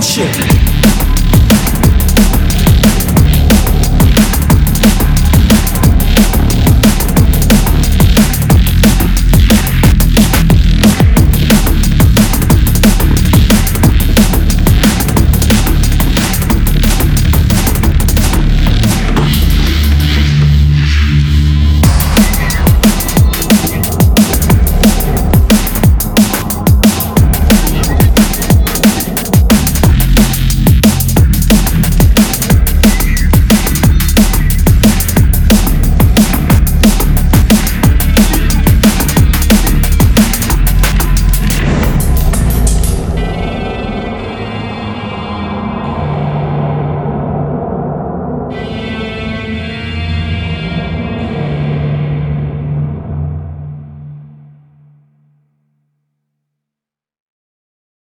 tunnels